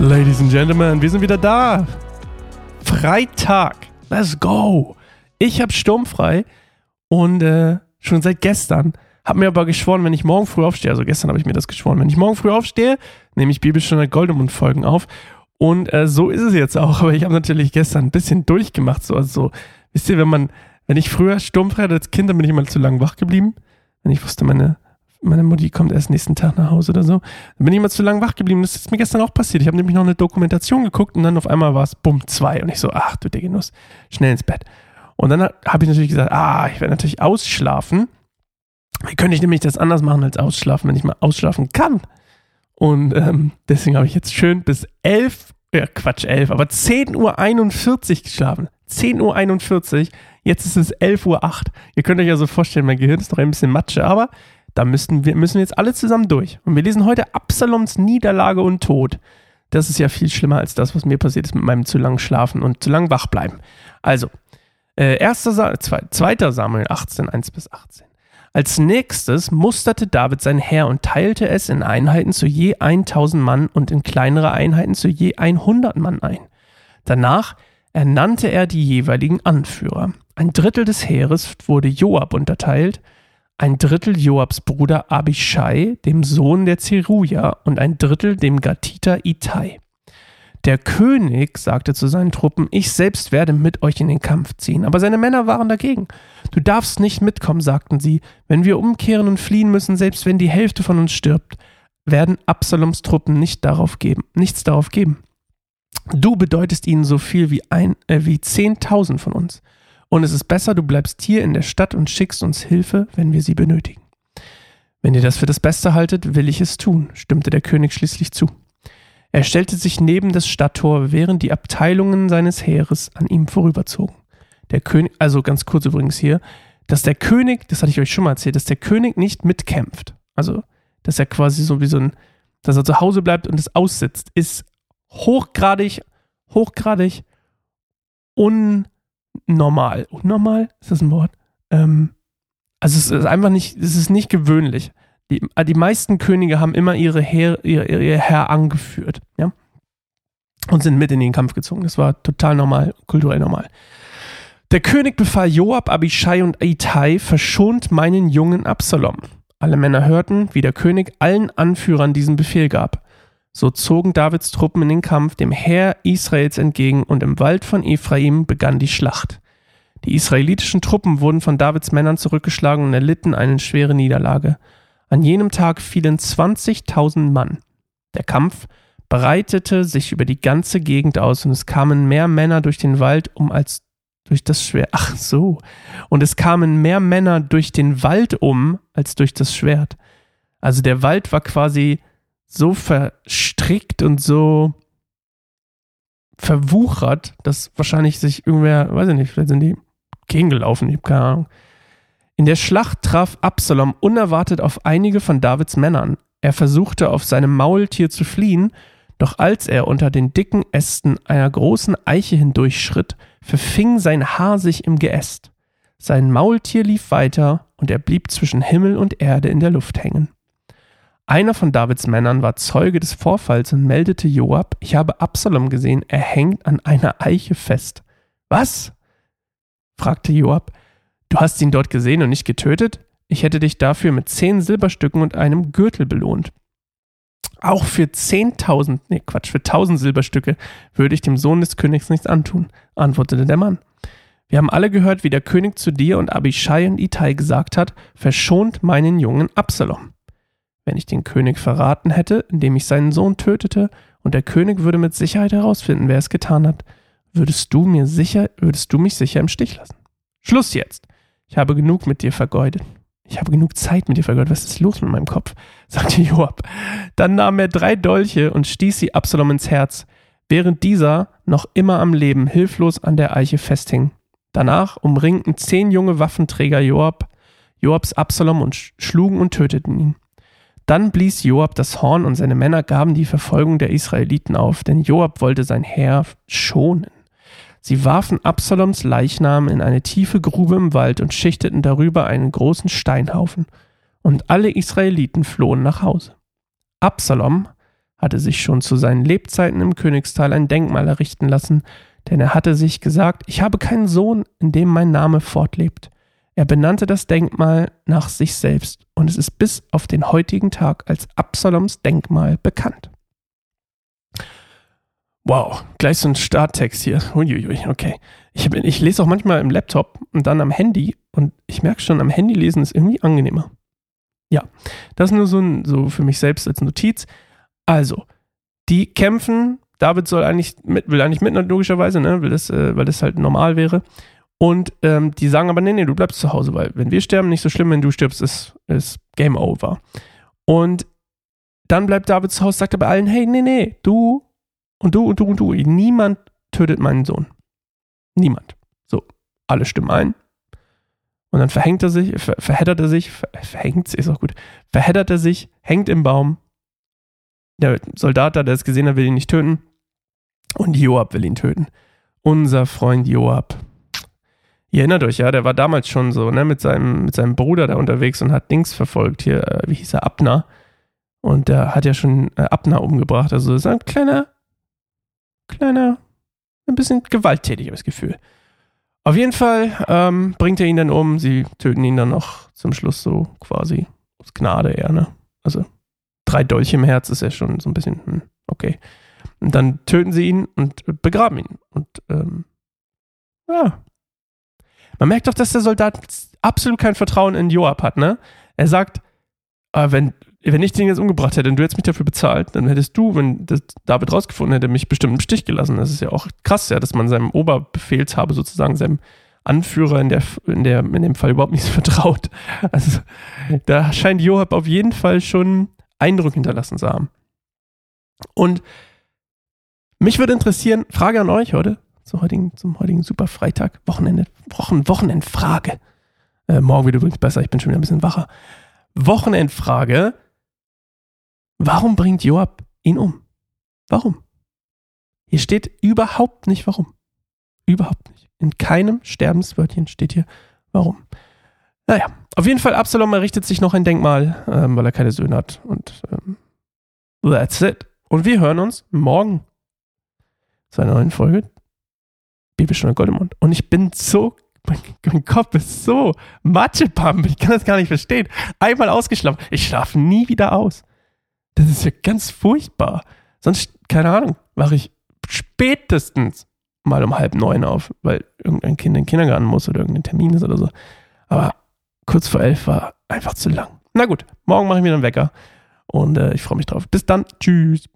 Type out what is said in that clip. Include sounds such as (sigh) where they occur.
Ladies and Gentlemen, wir sind wieder da. Freitag. Let's go. Ich habe sturmfrei und äh, schon seit gestern. Hab mir aber geschworen, wenn ich morgen früh aufstehe, also gestern habe ich mir das geschworen, wenn ich morgen früh aufstehe, nehme ich Bibelstunde Goldemund Folgen auf. Und äh, so ist es jetzt auch. Aber ich habe natürlich gestern ein bisschen durchgemacht. So, also, so, wisst ihr, wenn man, wenn ich früher sturmfrei hatte als Kind, dann bin ich immer zu lang wach geblieben. Wenn ich wusste, meine meine Mutti kommt erst nächsten Tag nach Hause oder so. Dann bin ich mal zu lange wach geblieben. Das ist mir gestern auch passiert. Ich habe nämlich noch eine Dokumentation geguckt und dann auf einmal war es bumm, zwei. Und ich so, ach du der Genuss, schnell ins Bett. Und dann habe ich natürlich gesagt, ah, ich werde natürlich ausschlafen. Wie könnte ich nämlich das anders machen als ausschlafen, wenn ich mal ausschlafen kann? Und ähm, deswegen habe ich jetzt schön bis elf, ja Quatsch, elf, aber 10.41 Uhr geschlafen. 10.41 Uhr, jetzt ist es 11.08 Uhr. Ihr könnt euch ja so vorstellen, mein Gehirn ist noch ein bisschen Matsche, aber da müssten wir, müssen wir jetzt alle zusammen durch. Und wir lesen heute Absaloms Niederlage und Tod. Das ist ja viel schlimmer als das, was mir passiert ist mit meinem zu lang Schlafen und zu lang wach bleiben. Also, äh, erster Sa zwei, zweiter Samuel 18, 1 bis 18. Als nächstes musterte David sein Heer und teilte es in Einheiten zu je 1000 Mann und in kleinere Einheiten zu je 100 Mann ein. Danach ernannte er die jeweiligen Anführer. Ein Drittel des Heeres wurde Joab unterteilt, ein Drittel Joabs Bruder Abishai, dem Sohn der Zeruja, und ein Drittel dem Gatiter Itai. Der König sagte zu seinen Truppen, ich selbst werde mit euch in den Kampf ziehen. Aber seine Männer waren dagegen. Du darfst nicht mitkommen, sagten sie. Wenn wir umkehren und fliehen müssen, selbst wenn die Hälfte von uns stirbt, werden Absaloms Truppen nicht darauf geben, nichts darauf geben. Du bedeutest ihnen so viel wie, ein, äh, wie 10.000 von uns. Und es ist besser, du bleibst hier in der Stadt und schickst uns Hilfe, wenn wir sie benötigen. Wenn ihr das für das Beste haltet, will ich es tun, stimmte der König schließlich zu. Er stellte sich neben das Stadttor, während die Abteilungen seines Heeres an ihm vorüberzogen. Der König, also ganz kurz übrigens hier, dass der König, das hatte ich euch schon mal erzählt, dass der König nicht mitkämpft. Also, dass er quasi so wie so ein, dass er zu Hause bleibt und es aussitzt, ist hochgradig, hochgradig un, normal. Unnormal? Ist das ein Wort? Ähm, also es ist einfach nicht, es ist nicht gewöhnlich. Die, die meisten Könige haben immer ihre Heer, ihr, ihr Herr angeführt, ja. Und sind mit in den Kampf gezogen. Das war total normal, kulturell normal. Der König befahl Joab, Abishai und Itai, verschont meinen jungen Absalom. Alle Männer hörten, wie der König allen Anführern diesen Befehl gab. So zogen Davids Truppen in den Kampf dem Heer Israels entgegen und im Wald von Ephraim begann die Schlacht. Die israelitischen Truppen wurden von Davids Männern zurückgeschlagen und erlitten eine schwere Niederlage. An jenem Tag fielen 20.000 Mann. Der Kampf breitete sich über die ganze Gegend aus und es kamen mehr Männer durch den Wald um als durch das Schwert. Ach so. Und es kamen mehr Männer durch den Wald um als durch das Schwert. Also der Wald war quasi so verstrickt und so verwuchert, dass wahrscheinlich sich irgendwer, weiß ich nicht, vielleicht sind die gegengelaufen, ich habe keine Ahnung. In der Schlacht traf Absalom unerwartet auf einige von Davids Männern. Er versuchte auf seinem Maultier zu fliehen, doch als er unter den dicken Ästen einer großen Eiche hindurchschritt, verfing sein Haar sich im Geäst. Sein Maultier lief weiter und er blieb zwischen Himmel und Erde in der Luft hängen. Einer von Davids Männern war Zeuge des Vorfalls und meldete Joab, ich habe Absalom gesehen, er hängt an einer Eiche fest. Was? fragte Joab. Du hast ihn dort gesehen und nicht getötet? Ich hätte dich dafür mit zehn Silberstücken und einem Gürtel belohnt. Auch für zehntausend, nee, Quatsch, für tausend Silberstücke würde ich dem Sohn des Königs nichts antun, antwortete der Mann. Wir haben alle gehört, wie der König zu dir und Abishai und Itai gesagt hat, verschont meinen Jungen Absalom wenn ich den König verraten hätte, indem ich seinen Sohn tötete, und der König würde mit Sicherheit herausfinden, wer es getan hat, würdest du mir sicher, würdest du mich sicher im Stich lassen. Schluss jetzt. Ich habe genug mit dir vergeudet. Ich habe genug Zeit mit dir vergeudet. Was ist los mit meinem Kopf? (laughs) sagte Joab. Dann nahm er drei Dolche und stieß sie Absalom ins Herz, während dieser noch immer am Leben hilflos an der Eiche festhing. Danach umringten zehn junge Waffenträger Joab, Joabs Absalom und schlugen und töteten ihn. Dann blies Joab das Horn und seine Männer gaben die Verfolgung der Israeliten auf, denn Joab wollte sein Heer schonen. Sie warfen Absaloms Leichnam in eine tiefe Grube im Wald und schichteten darüber einen großen Steinhaufen. Und alle Israeliten flohen nach Hause. Absalom hatte sich schon zu seinen Lebzeiten im Königstal ein Denkmal errichten lassen, denn er hatte sich gesagt, ich habe keinen Sohn, in dem mein Name fortlebt. Er benannte das Denkmal nach sich selbst und es ist bis auf den heutigen Tag als Absaloms Denkmal bekannt. Wow, gleich so ein Starttext hier. Uiuiui, okay. Ich, ich lese auch manchmal im Laptop und dann am Handy und ich merke schon, am Handy lesen ist irgendwie angenehmer. Ja, das ist nur so, ein, so für mich selbst als Notiz. Also, die kämpfen. David soll eigentlich mit, will eigentlich mit, logischerweise, ne, weil das, äh, weil das halt normal wäre. Und ähm, die sagen aber, nee, nee, du bleibst zu Hause, weil wenn wir sterben, nicht so schlimm, wenn du stirbst, ist, ist Game Over. Und dann bleibt David zu Hause, sagt aber allen, hey, nee, nee, du und du und du und du, niemand tötet meinen Sohn. Niemand. So, alle stimmen ein. Und dann verhängt er sich, ver, verheddert er sich, ver, verhängt, ist auch gut, verheddert er sich, hängt im Baum. Der Soldat da, der es gesehen hat, will ihn nicht töten. Und Joab will ihn töten. Unser Freund Joab Ihr erinnert euch, ja, der war damals schon so, ne, mit seinem, mit seinem Bruder da unterwegs und hat Dings verfolgt. Hier, äh, wie hieß er, Abner. Und der hat ja schon äh, Abner umgebracht. Also ist ein kleiner, kleiner, ein bisschen gewalttätig, habe ich das Gefühl. Auf jeden Fall ähm, bringt er ihn dann um. Sie töten ihn dann noch zum Schluss so quasi aus Gnade eher, ne? Also drei Dolche im Herz ist ja schon so ein bisschen, hm, okay. Und dann töten sie ihn und begraben ihn. Und ähm, ja, man merkt doch, dass der Soldat absolut kein Vertrauen in Joab hat, ne? Er sagt, äh, wenn, wenn ich den jetzt umgebracht hätte und du hättest mich dafür bezahlt, dann hättest du, wenn das David rausgefunden hätte, mich bestimmt im Stich gelassen. Das ist ja auch krass, ja, dass man seinem Oberbefehlshaber sozusagen, seinem Anführer in, der, in, der, in dem Fall überhaupt nicht (laughs) vertraut. Also da scheint Joab auf jeden Fall schon Eindruck hinterlassen zu haben. Und mich würde interessieren, Frage an euch heute, zum heutigen, zum heutigen super Freitag, Wochenende, Wochen, Wochenendfrage. Äh, morgen wird übrigens besser, ich bin schon wieder ein bisschen wacher. Wochenendfrage. Warum bringt Joab ihn um? Warum? Hier steht überhaupt nicht warum. Überhaupt nicht. In keinem Sterbenswörtchen steht hier warum. Naja, auf jeden Fall, Absalom errichtet sich noch ein Denkmal, ähm, weil er keine Söhne hat. Und ähm, that's it. Und wir hören uns morgen zu einer neuen Folge Bibelstunde Goldemund. Und ich bin so, mein, mein Kopf ist so Matschepamp. Ich kann das gar nicht verstehen. Einmal ausgeschlafen. Ich schlafe nie wieder aus. Das ist ja ganz furchtbar. Sonst, keine Ahnung, wache ich spätestens mal um halb neun auf, weil irgendein Kind in den Kindergarten muss oder irgendein Termin ist oder so. Aber kurz vor elf war einfach zu lang. Na gut, morgen mache ich mir einen Wecker und äh, ich freue mich drauf. Bis dann. Tschüss.